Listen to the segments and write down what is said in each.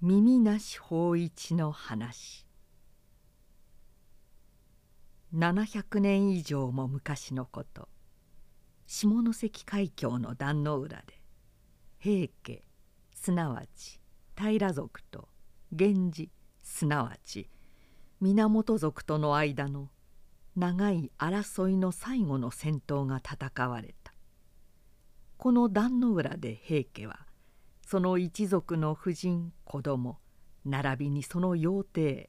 耳なし法一の話。700年以上も昔のこと。下関海峡の壇の浦で。平家すなわち平族と源氏すなわち源族との間の長い争いの最後の戦闘が戦われた。この壇の浦で平家はその一族の婦人子供並びにその幼帝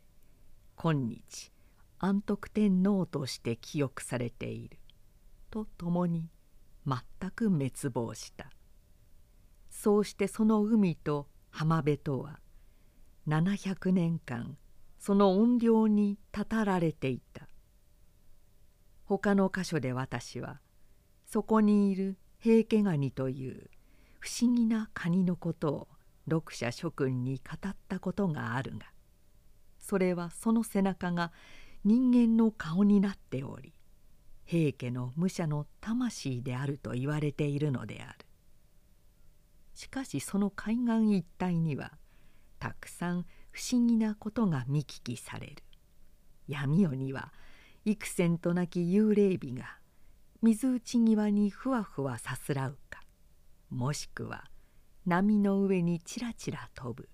今日安徳天皇として記憶されているとともに全く滅亡した。そうしてその海と浜辺とは700年間その怨霊にたたられていた。他の箇所で私はそこにいる平家ガニという不思議なカニのことを読者諸君に語ったことがあるがそれはその背中が人間の顔になっており平家の武者の魂であると言われているのである。しかしその海岸一帯にはたくさん不思議なことが見聞きされる。闇夜には幾千となき幽霊美が水内際にふわふわさすらうか。もしくは波の上にちらちら飛ぶ。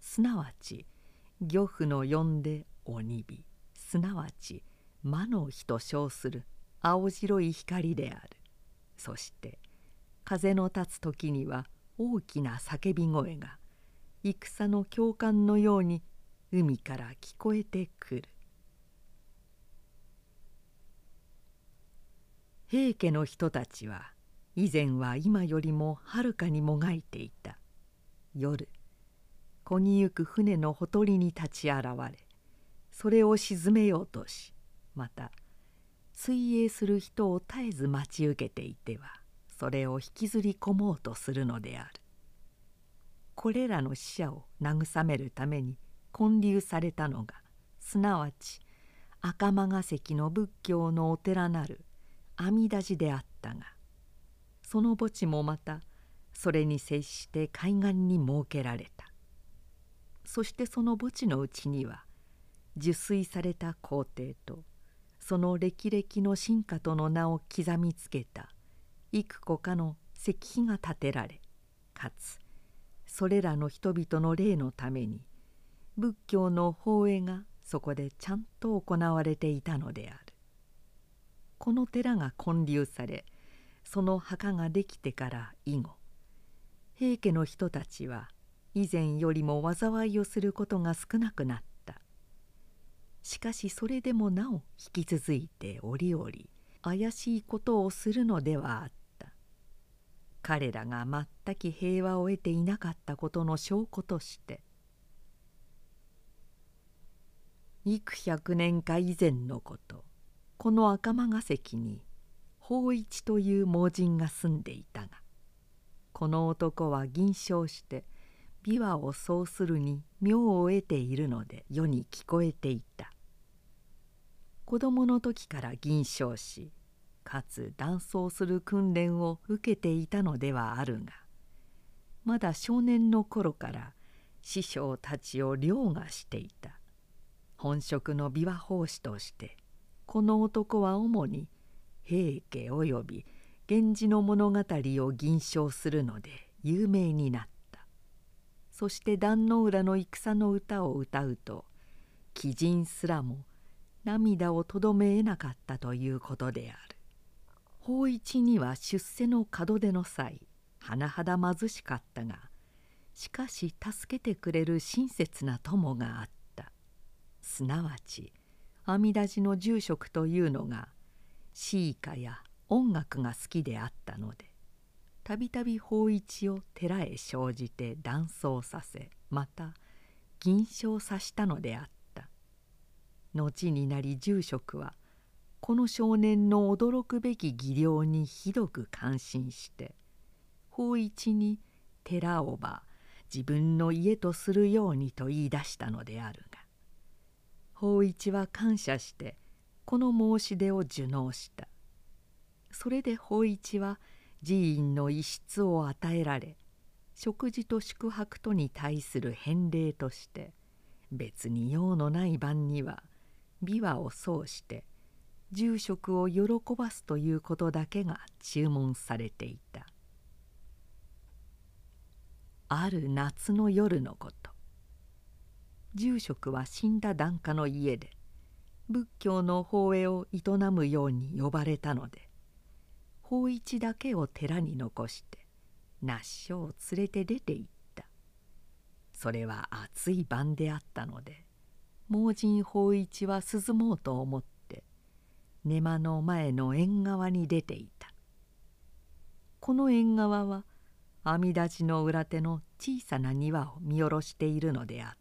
すなわち漁夫の呼んで鬼火。すなわち魔の火と称する。青白い光である。そして風の立つ時には大きな叫び声が戦の教官のように海から聞こえてくる。平家の人たちは以前は今よりもはるかにもがいていた。夜漕ぎゆく船のほとりに立ち現れそれを沈めようとしまた水泳する人を絶えず待ち受けていてはそれを引きずり込もうとするのである。これらの死者を慰めるために建立されたのがすなわち赤間ヶ関の仏教のお寺なる阿弥陀寺であったがその墓地もまたそれに接して海岸に設けられた。そしてその墓地のうちには受水された皇帝とその歴々の進化との名を刻みつけた幾個かの石碑が建てられかつそれらの人々の霊のために仏教の法会がそこでちゃんと行われていたのである。この寺が建立されその墓ができてから以後平家の人たちは以前よりも災いをすることが少なくなった。しかしそれでもなお引き続いて折々怪しいことをするのではあった。彼らが全く平和を得ていなかったことの証拠として幾百年か以前のことこの赤間ヶ関に法一という盲人が住んでいたがこの男は銀賞して琵琶をそうするに妙を得ているので世に聞こえていた。子供の時から銀賞しかつ断層する訓練を受けていたのではあるがまだ少年の頃から師匠たちを凌駕していた。本職の琵琶法師としてこの男は主に平家及び源氏の物語を吟唱するので有名になった。そして壇の浦の戦の歌を歌うと鬼人すらも涙をとどめえなかったということである。法一には出世の門出の際甚だ貧しかったがしかし助けてくれる親切な友があった。すなわち阿弥陀寺の住職というのが詩歌や音楽が好きであったのでたびたび法一を寺へ生じて断層させまた銀賞さしたのであった。後になり住職はこの少年の驚くべき技量にひどく感心して法一に寺をば自分の家とするようにと言い出したのであるが法一は感謝してこの申し出を受納した。それで法一は寺院の一室を与えられ食事と宿泊とに対する返礼として別に用のない晩には琵琶を奏して住職を喜ばすということだけが注文されていた。ある夏の夜のこと。住職は死んだ檀家の家で仏教の法会を営むように呼ばれたので法一だけを寺に残して那須書を連れて出て行った。それは暑い晩であったので盲人法一は涼もうと思って寝間の前の縁側に出ていた。この縁側は阿弥陀寺の裏手の小さな庭を見下ろしているのであった。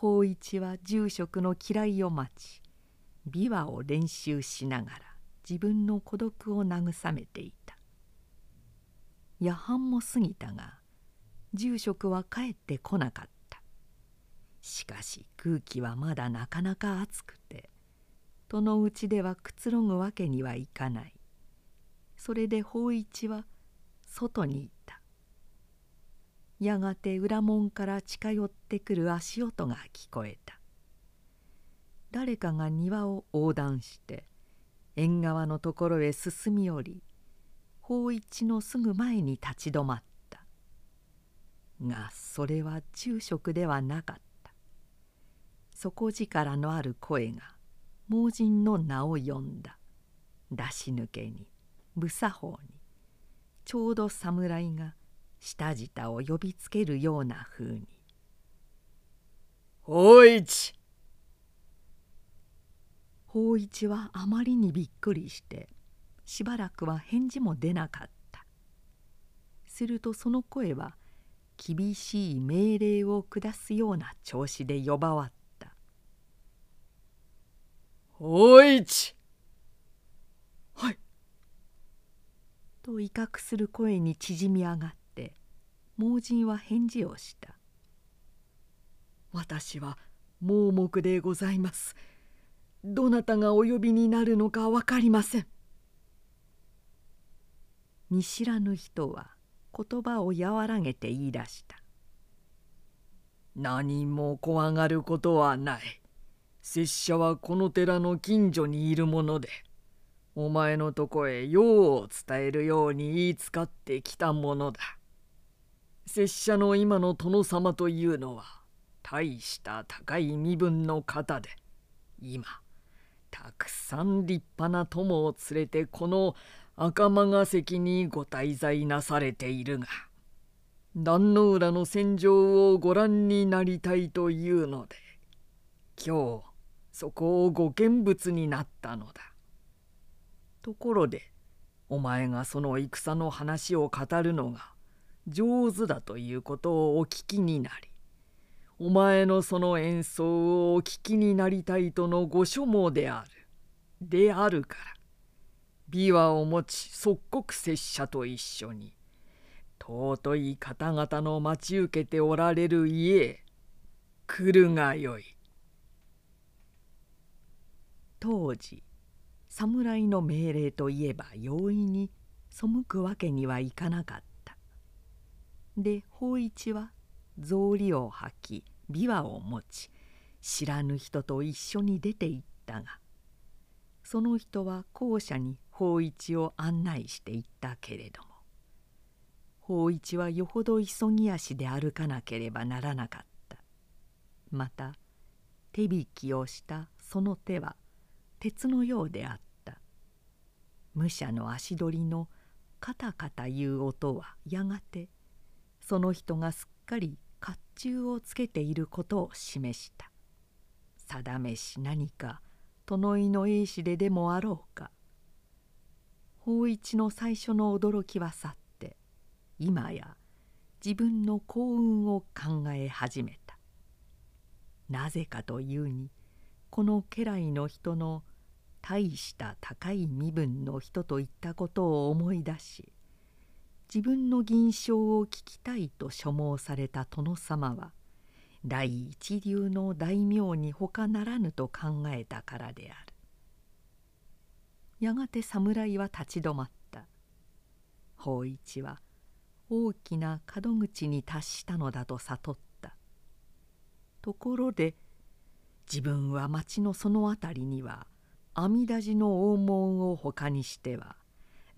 法一は住職の嫌いを待ち琵琶を練習しながら自分の孤独を慰めていた。夜半も過ぎたが住職は帰ってこなかった。しかし空気はまだなかなか暑くて戸の内ではくつろぐわけにはいかない。それで法一は外にやがて裏門から近寄ってくる足音が聞こえた。誰かが庭を横断して縁側のところへ進み寄り法一のすぐ前に立ち止まった。がそれは住職ではなかった。底力のある声が盲人の名を呼んだ。出し抜けに無作法にちょうど侍が下舌を呼びつけるようなふうに「法一!」法一はあまりにびっくりしてしばらくは返事も出なかった。するとその声は厳しい命令を下すような調子で呼ばわった「法一!」と威嚇する声に縮み上がって盲人は返事をした「私は盲目でございます。どなたがお呼びになるのか分かりません」見知らぬ人は言葉を和らげて言い出した「何も怖がることはない。拙者はこの寺の近所にいるもので。お前のとこへ用を伝えるように言いつかってきたものだ。拙者の今の殿様というのは大した高い身分の方で今たくさん立派な友を連れてこの赤間ヶ関にご滞在なされているが壇の浦の戦場をご覧になりたいというので今日そこをご見物になったのだ。ところでお前がその戦の話を語るのが上手だということをお聞きになりお前のその演奏をお聞きになりたいとのご所望であるであるから琵琶を持ち即刻拙者と一緒に尊い方々の待ち受けておられる家へ来るがよい。当時侍の命令といえば容易に背くわけにはいかなかったで法一は草履を履き琵琶を持ち知らぬ人と一緒に出て行ったがその人は校舎に法一を案内していったけれども法一はよほど急ぎ足で歩かなければならなかった。また手引きをしたその手は鉄のようであった。武者の足取りのカタカタいう音はやがてその人がすっかり甲冑をつけていることを示した。定めし何か殿井の英士ででもあろうか。法一の最初の驚きは去って今や自分の幸運を考え始めた。なぜかというにこの家来の人の大した高い身分の人といったことを思い出し自分の銀賞を聞きたいと所望された殿様は第一流の大名に他ならぬと考えたからである。やがて侍は立ち止まった。法一は大きな門口に達したのだと悟った。ところで自分は町のその辺りには阿弥陀寺の大門をほかにしては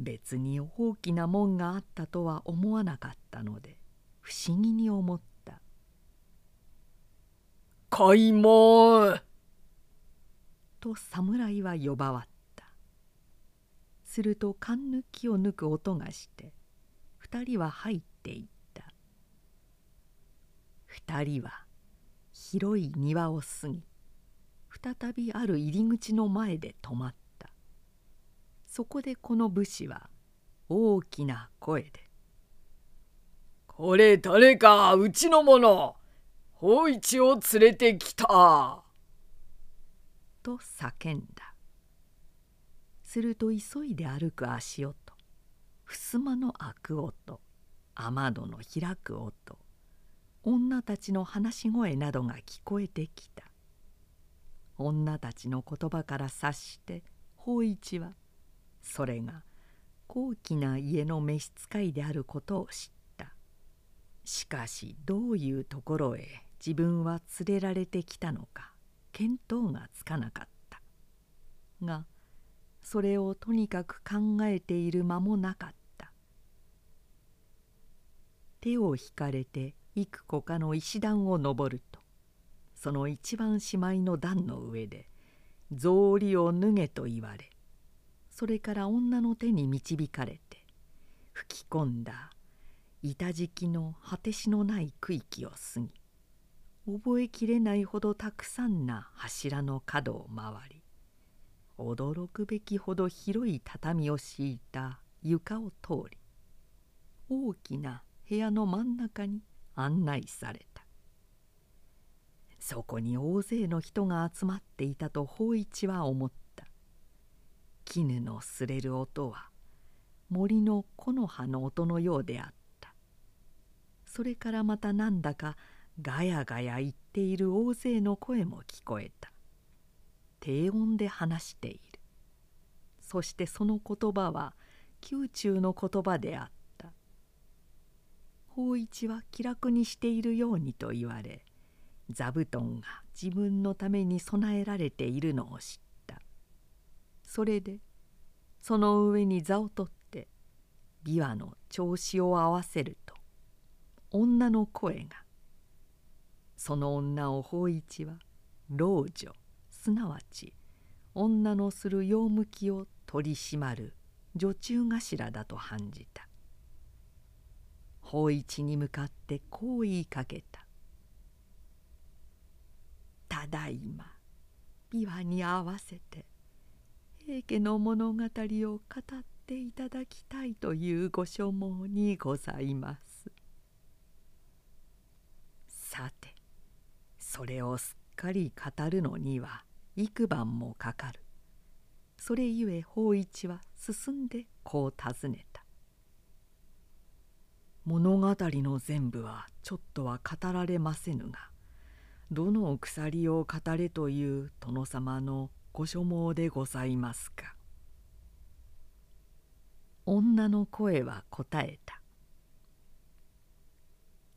別に大きな門があったとは思わなかったので不思議に思った「開門!」と侍は呼ばわった。すると勘抜きを抜く音がして二人は入っていった。二人は広い庭を過ぎ再びある入り口の前で止まったそこでこの武士は大きな声で「これ誰かうちの者法一を連れてきた」と叫んだ。すると急いで歩く足音襖の開く音雨戸の開く音女たちの話し声などが聞こえてきた。女たちの言葉から察して法一はそれが高貴な家の召使いであることを知った。しかしどういうところへ自分は連れられてきたのか見当がつかなかった。がそれをとにかく考えている間もなかった。手を引かれて幾個かの石段を登るとその一番しまいの段の上で草履を脱げと言われそれから女の手に導かれて吹き込んだ板敷きの果てしのない区域を過ぎ覚えきれないほどたくさんな柱の角を回り驚くべきほど広い畳を敷いた床を通り大きな部屋の真ん中に案内された。そこに大勢の人が集まっていたと法一は思った。絹のすれる音は森の木の葉の音のようであった。それからまたなんだかガヤガヤ言っている大勢の声も聞こえた。低音で話している。そしてその言葉は宮中の言葉であった。法一は気楽にしているようにと言われ座布団が自分のために備えられているのを知った。それでその上に座を取って琵琶の調子を合わせると女の声がその女を法一は老女すなわち女のする用向きを取り締まる女中頭だと判じた。法一に向かってこう言いかけた「ただいま琵琶に合わせて平家の物語を語っていただきたいというご所望にございます」さてそれをすっかり語るのには幾晩もかかる。それゆえ法一は進んでこう尋ねた「物語の全部はちょっとは語られませぬがどの鎖を語れという殿様のご所望でございますか」女の声は答えた。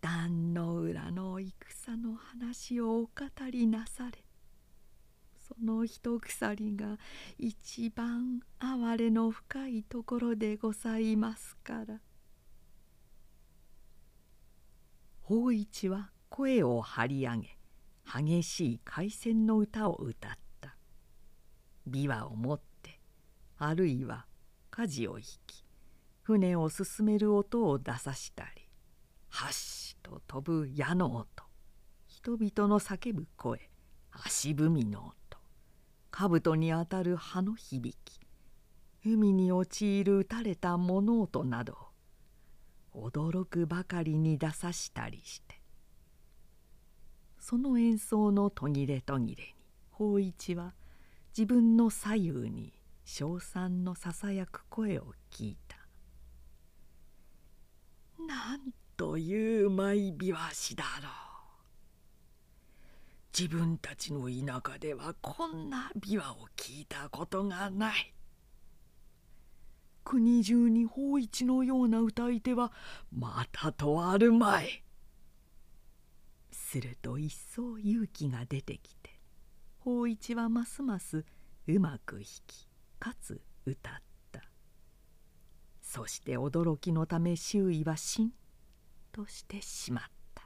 壇の浦の戦の話をお語りなされその一鎖が一番哀れの深いところでございますから。法一は声を張り上げ激しい海戦の歌を歌った琵琶を持ってあるいは舵を引き船を進める音を出さしたりはっしと飛ぶ矢の音人々の叫ぶ声足踏みの音兜にあたる葉の響き海に陥る打たれた物音など驚くばかりに出さしたりしてその演奏の途切れ途切れに法一は自分の左右に称賛のささやく声を聞いた「なんという舞琵琶師だろう」自分たちの田舎ではこんな琵琶を聞いたことがない。国中に法一のような歌い手はまたとあるまい。すると一層勇気が出てきて法一はますますうまく弾きかつ歌った。そして驚きのため周囲はしんとしてしまった。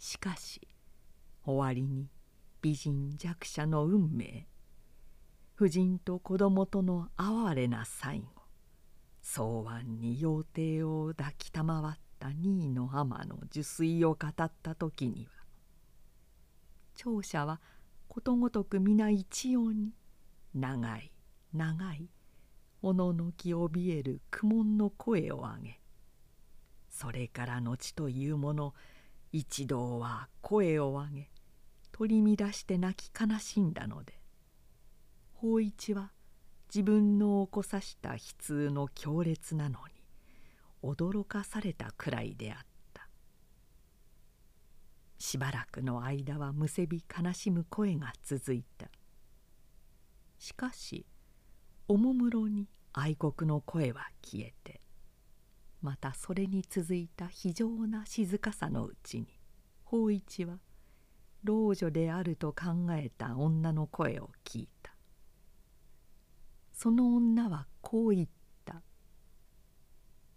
しかし終わりに美人弱者の運命。婦人と子供との哀れな最後。草案に妖帝を抱きたまわった二位の尼の受水を語った時には聴者はことごとく皆一様に長い長いおののき怯える苦悶の声を上げそれから後というもの一同は声を上げ取り乱して泣き悲しんだので法一は自分の起こさした悲痛の強烈なのに驚かされたくらいであった。しばらくの間はむせび悲しむ声が続いた。しかしおもむろに愛国の声は消えてまたそれに続いた非常な静かさのうちに法一は老女であると考えた女の声を聞いた。その女はこう言った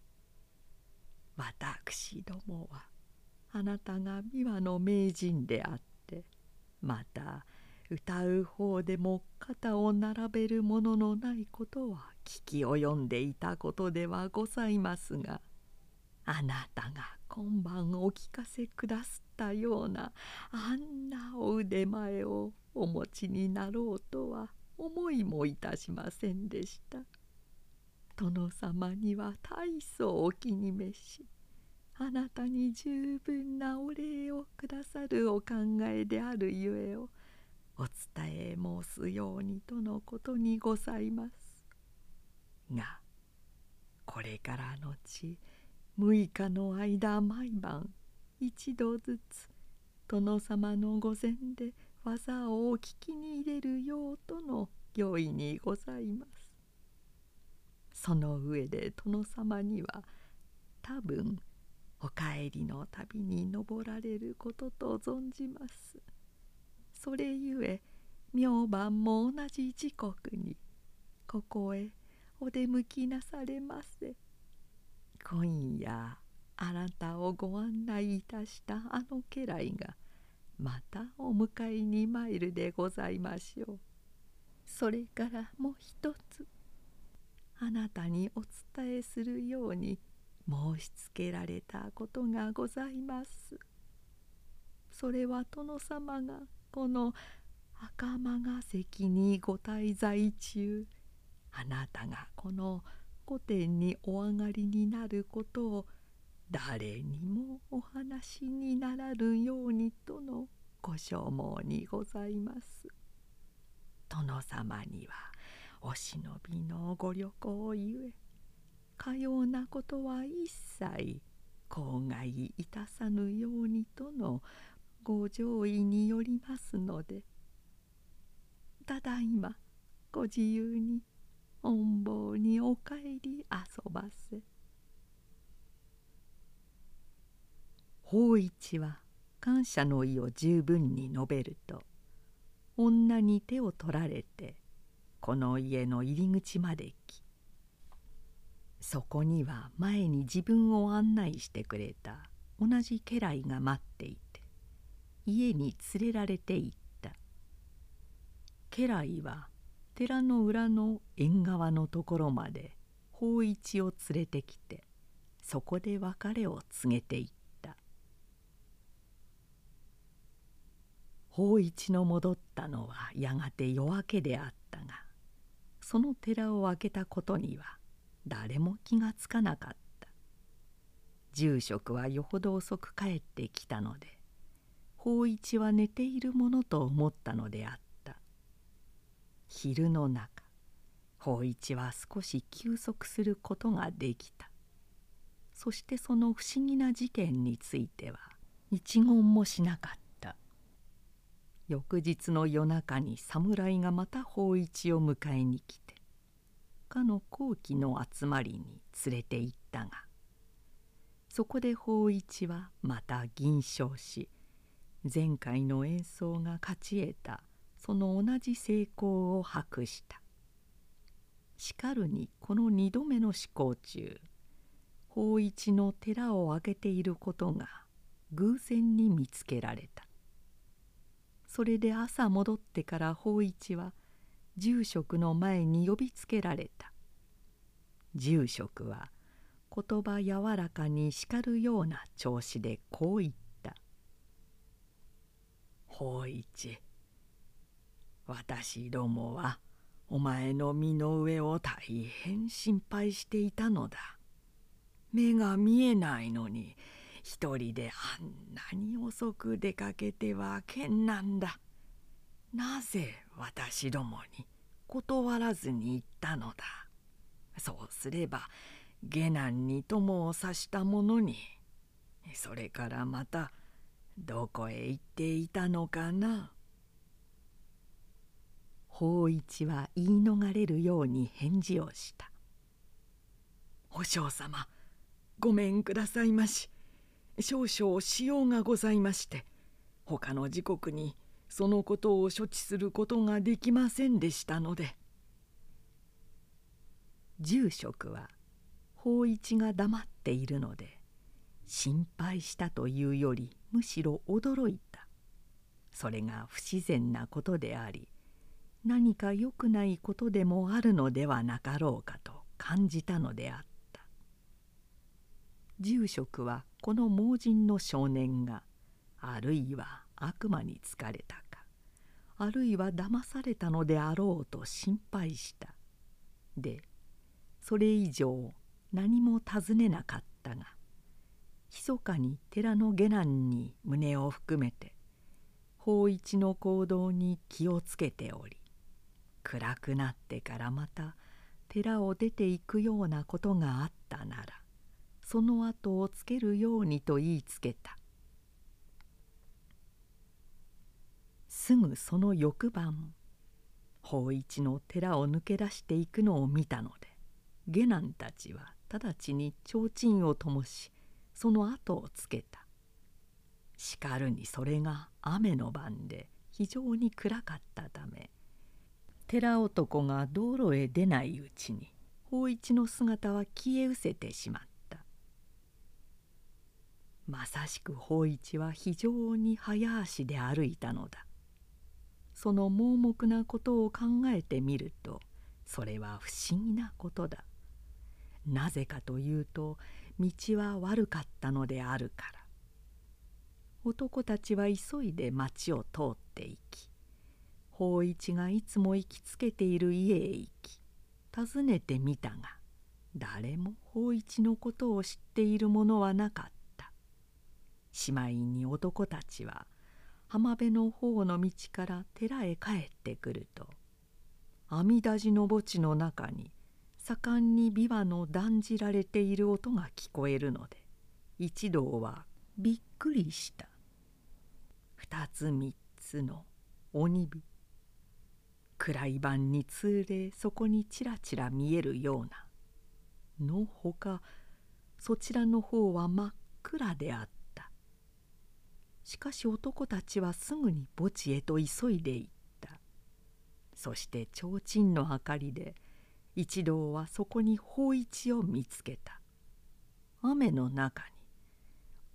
「私どもはあなたが美和の名人であってまた歌う方でも肩を並べるもののないことは聞き及んでいたことではございますがあなたが今晩お聞かせくだすったようなあんなお腕前をお持ちになろうとは思いもいたしませんでした。殿様には大層お気に召しあなたに十分なお礼をくださるお考えであるゆえをお伝え申すようにとのことにございます。がこれからのち6日の間毎晩一度ずつ殿様の御前で技をお聞きに入れるようとの御意にございます。その上で殿様には多分お帰りの旅に登られることと存じます。それゆえ明晩も同じ時刻にここへお出向きなされませ。今夜あなたをご案内いたしたあの家来がまたお迎えに参るでございましょう。それからもう一つあなたにお伝えするように申しつけられたことがございます。それは殿様がこの赤間が関にご滞在中あなたがこの御殿にお上がりになることを誰にもお話にならぬようにとのご所望にございます。殿様にはお忍びのご旅行ゆえかようなことは一切口外いたさぬようにとのご上意によりますのでただいまご自由に恩坊にお帰り遊ばせ。法一は感謝の意を十分に述べると女に手を取られてこの家の入り口まで来そこには前に自分を案内してくれた同じ家来が待っていて家に連れられて行った。家来は寺の裏の縁側のところまで法一を連れてきてそこで別れを告げていった。法一の戻ったのはやがて夜明けであったがその寺を開けたことには誰も気がつかなかった。住職はよほど遅く帰ってきたので法一は寝ているものと思ったのであった。昼の中法一は少し休息することができた。そしてその不思議な事件については一言もしなかった。翌日の夜中に侍がまた法一を迎えに来て他の後期の集まりに連れて行ったがそこで法一はまた銀賞し前回の演奏が勝ち得たその同じ成功を博した。しかるにこの二度目の試行中法一の寺を挙げていることが偶然に見つけられた。それで朝戻ってから法一は住職の前に呼びつけられた。住職は言葉柔らかに叱るような調子でこう言った「法一私どもはお前の身の上を大変心配していたのだ。目が見えないのに一人であんなに遅く出かけてはけんなんだ。なぜ私どもに断らずに行ったのだ？そうすれば下男に友を刺した者にそれからまたどこへ行っていたのかな？法一は言い逃れるように返事をした「和尚様ごめんくださいまし少々しようがございまして他の時刻にそのことを処置することができませんでしたので。住職は法一が黙っているので心配したというよりむしろ驚いた。それが不自然なことであり何か良くないことでもあるのではなかろうかと感じたのであった。住職はこの盲人の少年があるいは悪魔に疲れたか。あるいは騙されたのであろうと心配した。でそれ以上何も尋ねなかったが密かに寺の下男に胸を含めて法一の行動に気をつけており暗くなってからまた寺を出ていくようなことがあったならその後をつけるようにと言いつけた。すぐその翌晩法一の寺を抜け出していくのを見たので下男たちは直ちに提灯を灯しその後をつけた。しかるにそれが雨の晩で非常に暗かったため寺男が道路へ出ないうちに法一の姿は消え失せてしまった。まさしく法一は非常に早足で歩いたのだ。その盲目なことを考えてみるとそれは不思議なことだ。なぜかというと道は悪かったのであるから。男たちは急いで町を通っていき法一がいつも行きつけている家へ行き訪ねてみたが誰も法一のことを知っている者はなかった。しまいに男たちは浜辺の方の道から寺へ帰ってくると阿弥陀寺の墓地の中に盛んに琵琶の断じられている音が聞こえるので一同はびっくりした。二つ三つの鬼火。暗い晩に通れそこにちらちら見えるような。のほかそちらの方は真っ暗であった。しかし男たちはすぐに墓地へと急いで行った。そして提灯の明かりで一同はそこに法一を見つけた。雨の中に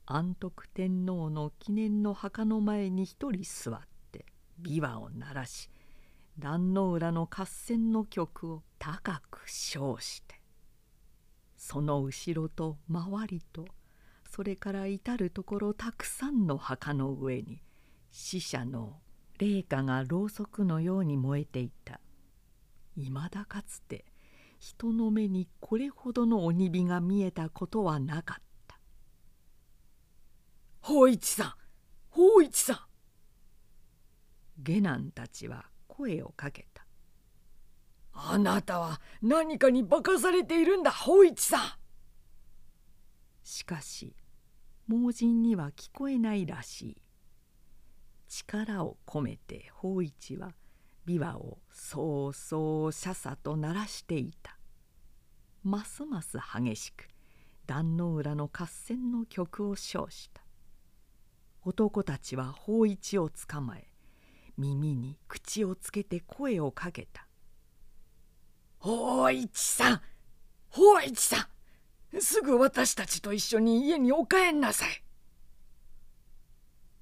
安徳天皇の記念の墓の前に一人座って琵琶を鳴らし壇の浦の合戦の曲を高く唱してその後ろと周りとそれから至る所たくさんの墓の上に死者の霊花がろうそくのように燃えていたいまだかつて人の目にこれほどの鬼火が見えたことはなかった「法一さん法一さん!」下男たちは声をかけた「あなたは何かに化かされているんだ法一さん!」しかし盲人には聞こえないらしい。力を込めて法一は琵琶をそうそうささと鳴らしていた。ますます激しく壇の浦の合戦の曲を唱した。男たちは法一をつかまえ耳に口をつけて声をかけた「法一さん！法一さん！すぐ私たちと一緒に家にお帰んなさい」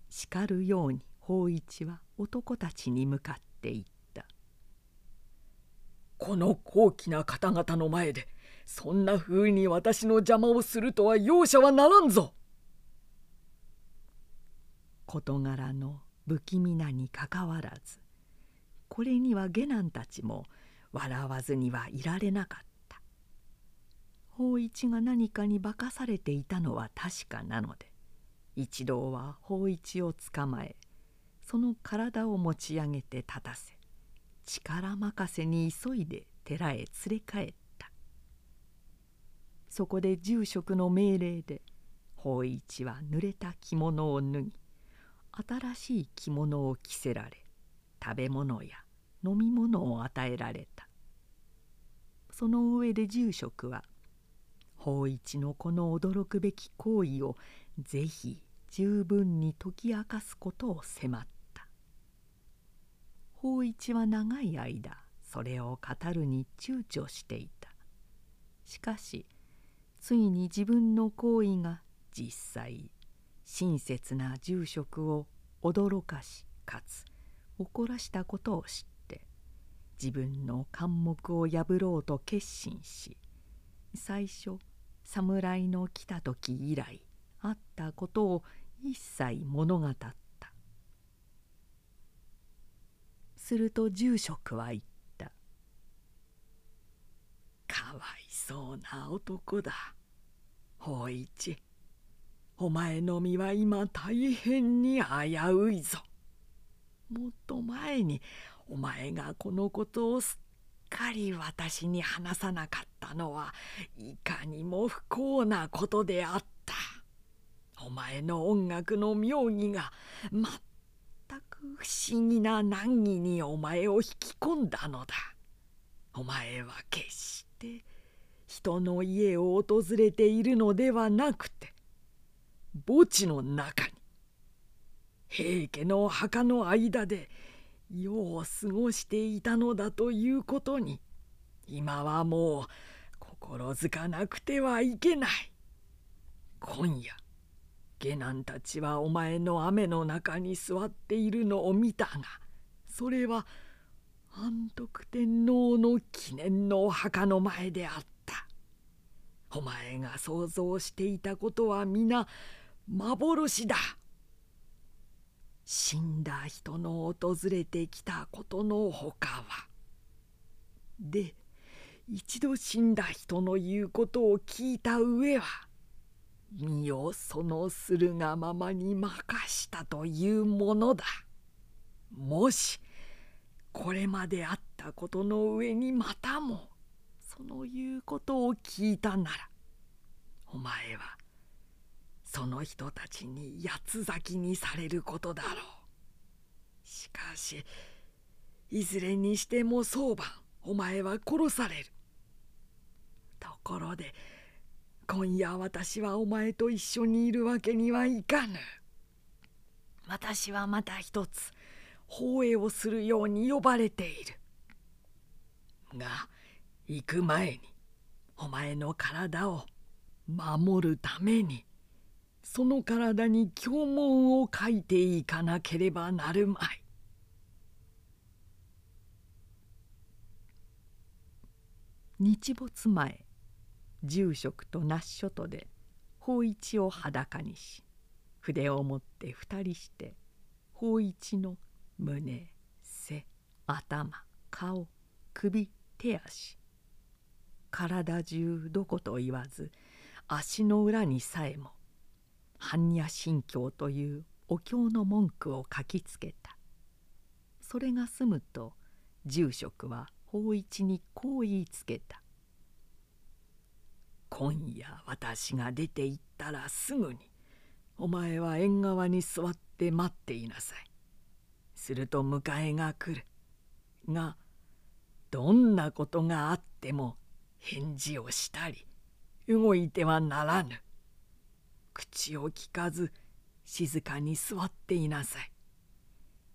叱るように法一は男たちに向かって言った「この高貴な方々の前でそんなふうに私の邪魔をするとは容赦はならんぞ」。事柄の不気味なにかかわらずこれには下男たちも笑わずにはいられなかった法一が何かに化かされていたのは確かなので一同は法一を捕まえその体を持ち上げて立たせ力任せに急いで寺へ連れ帰った。そこで住職の命令で法一は濡れた着物を脱ぎ新しい着物を着せられ食べ物や飲み物を与えられた。その上で住職は法一のこの驚くべき行為をぜひ十分に解き明かすことを迫った。法一は長い間それを語るに躊躇していた。しかしついに自分の行為が実際親切な住職を驚かしかつ怒らしたことを知って自分の貫目を破ろうと決心し最初侍の来た時以来あったことを一切物語った。すると住職は言った「かわいそうな男だ。法一お前の身は今大変に危ういぞ。もっと前にお前がこのことをすっかり私に話さなかったのはいかにも不幸なことであった。お前の音楽の妙義がまったく不思議な難儀にお前を引き込んだのだ。お前は決して人の家を訪れているのではなくて墓地の中に平家の墓の間で世を過ごしていたのだということに今はもう心づかなくてはいけない。今夜下男たちはお前の雨の中に座っているのを見たがそれは安徳天皇の記念のお墓の前であった。お前が想像していたことは皆幻だ死んだ人の訪れてきたことのほかは。で一度死んだ人の言うことを聞いた上は身をそのするがままに任したというものだ。もしこれまであったことの上にまたもその言うことを聞いたならお前はその人たちに八つ咲きにされることだろう。しかしいずれにしても早晩お前は殺される。ところで今夜私はお前と一緒にいるわけにはいかぬ。私はまた一つ放映をするように呼ばれている。が行く前にお前の体を守るためにその体に経文を書いていかなければなるまい。日没前住職と那須諸島で法一を裸にし筆を持って二人して法一の胸背頭顔首手足体中どこと言わず足の裏にさえも般若心経というお経の文句を書きつけた。それが済むと住職は法一にこう言いつけた「今夜私が出て行ったらすぐにお前は縁側に座って待っていなさい」すると迎えが来る。がどんなことがあっても返事をしたり動いてはならぬ。口を聞かず静かに座っていなさい。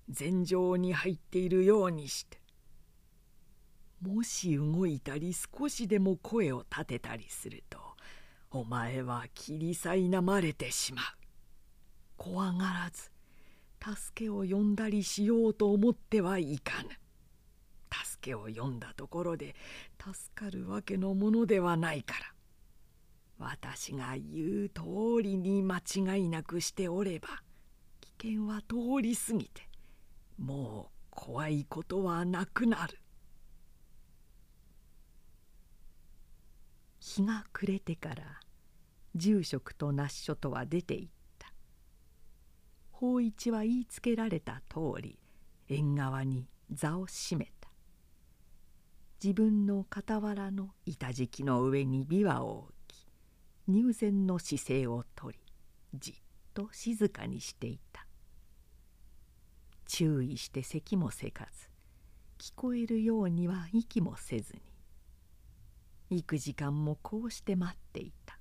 禅場に入っているようにして。もし動いたり少しでも声を立てたりするとお前は切り苛まれてしまう。怖がらず助けを呼んだりしようと思ってはいかぬ。助けを呼んだところで助かるわけのものではないから。私が言う通りに間違いなくしておれば危険は通り過ぎてもう怖いことはなくなる。日が暮れてから住職と那須所とは出て行った。法一は言いつけられた通り縁側に座を閉めた。自分の傍らの板敷きの上に琵琶を置入禅の姿勢をとりじっと静かにしていた。注意して咳もせかず聞こえるようには息もせずに行く時間もこうして待っていた。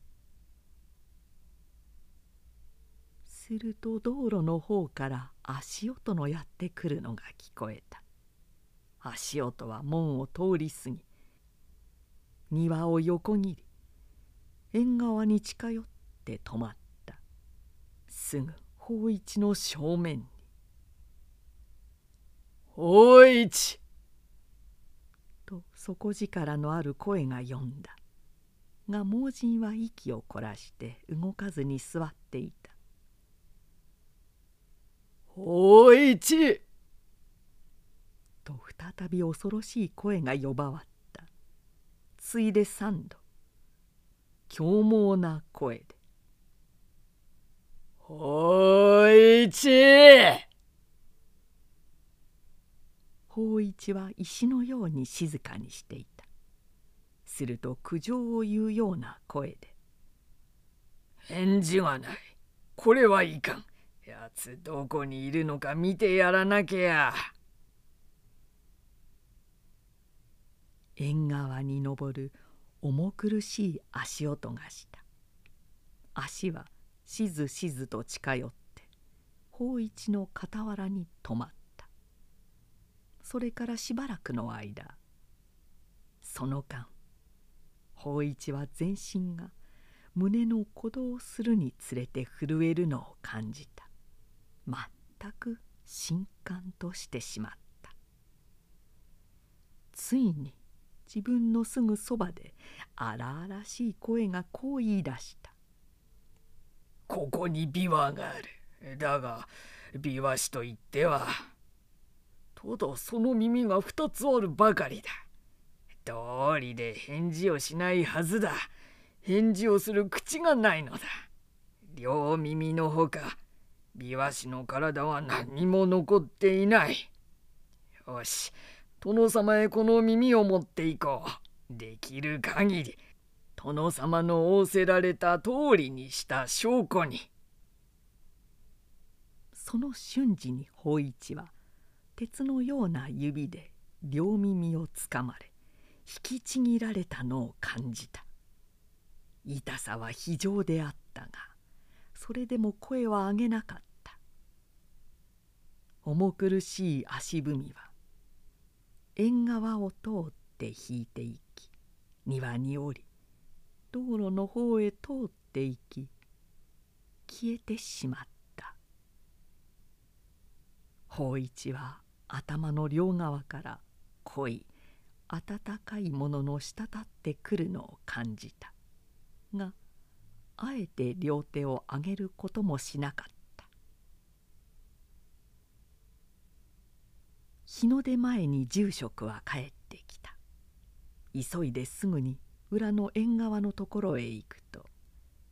すると道路の方から足音のやってくるのが聞こえた。足音は門を通り過ぎ庭を横切り縁側に近寄って止まった。すぐ法一の正面に「法一!」と底力のある声が呼んだ。が盲人は息を凝らして動かずに座っていた「法一!」と再び恐ろしい声が呼ばわった。ついで三度。凶猛な声で「法一!」法一は石のように静かにしていた。すると苦情を言うような声で「返事がない。これはいかん。やつどこにいるのか見てやらなきゃ」縁側に登る重苦しい足音がした。足はしずしずと近寄って法一の傍らに止まった。それからしばらくの間その間法一は全身が胸の鼓動するにつれて震えるのを感じた。全く震撼としてしまった。ついに自分のすぐそばで荒々しい声がこう言い出した「ここに琵琶がある。だが琵琶師と言ってはただその耳が2つあるばかりだ。道理で返事をしないはずだ。返事をする口がないのだ。両耳のほか琵琶師の体は何も残っていない。よし殿様へこの耳を持っていこう。できる限り殿様の仰せられた通りにした証拠に。その瞬時に法一は鉄のような指で両耳をつかまれ引きちぎられたのを感じた痛さは非常であったがそれでも声は上げなかった重苦しい足踏みは縁側を通って引いていき庭に降り道路の方へ通っていき消えてしまった法一は頭の両側から濃い温かいものの滴ってくるのを感じたがあえて両手を上げることもしなかった。日の出前に住職は帰ってきた。急いですぐに裏の縁側のところへ行くと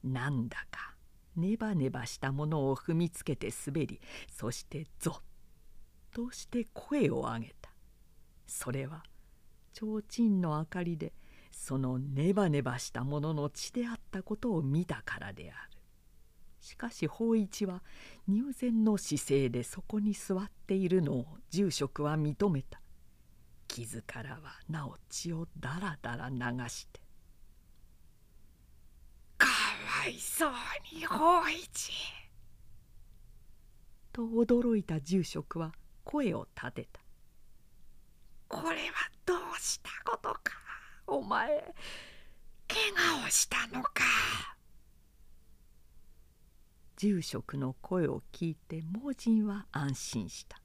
なんだかネバネバしたものを踏みつけて滑りそしてゾッとして声を上げた。それは提灯の明かりでそのネバネバしたものの血であったことを見たからである。しかし芳一は入善の姿勢でそこに座っているのを住職は認めた。傷からはなお血をだらだら流して「かわいそうに芳一」と驚いた住職は声を立てた「これはどうしたことか。お前怪我をしたのか」。住職の声を聞いて盲人は安心した。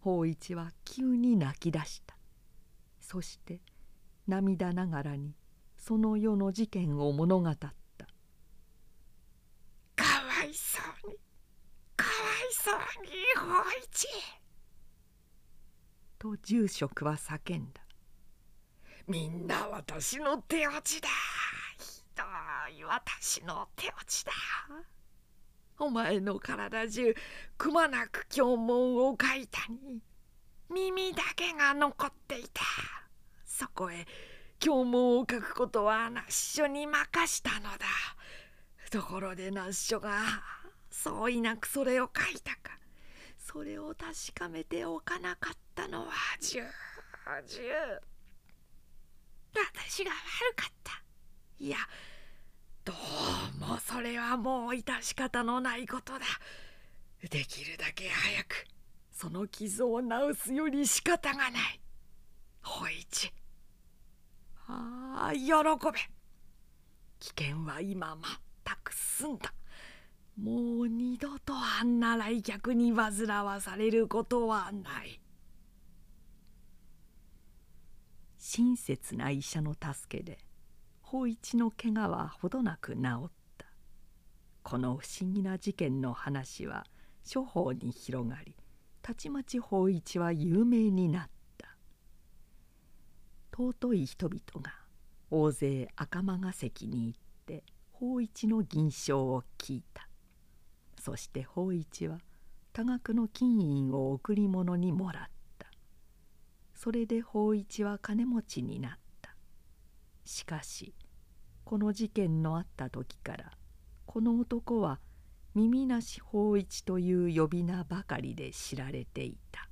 法一は急に泣き出した。そして涙ながらにその世の事件を物語った。かわいそうに。かわいそうに法一。と住職は叫んだ。みんな私の手落ちだ。ひどい。私の手落ちだお前の体中くまなく経文を書いたに。耳だけが残っていた。そこへ経文を書くことはナッショに任したのだ。ところでナッショがそういなくそれを書いたか。それを確かめておかなかったのは重々私が悪かった。いやどうもそれはもう致し方のないことだ。できるだけ早くその傷を治すより仕方がない。ほいち。ああ喜べ。危険は今全く済んだ。もう二度とあんな来客に煩わされることはない。親切な医者の助けで法一の怪我はほどなく治ったこの不思議な事件の話は諸方に広がりたちまち法一は有名になった尊い人々が大勢赤間ヶ関に行って法一の銀賞を聞いたそして法一は多額の金印を贈り物にもらったそれで法一は金持ちになったしかしこの事件のあった時からこの男は耳なし法一という呼び名ばかりで知られていた。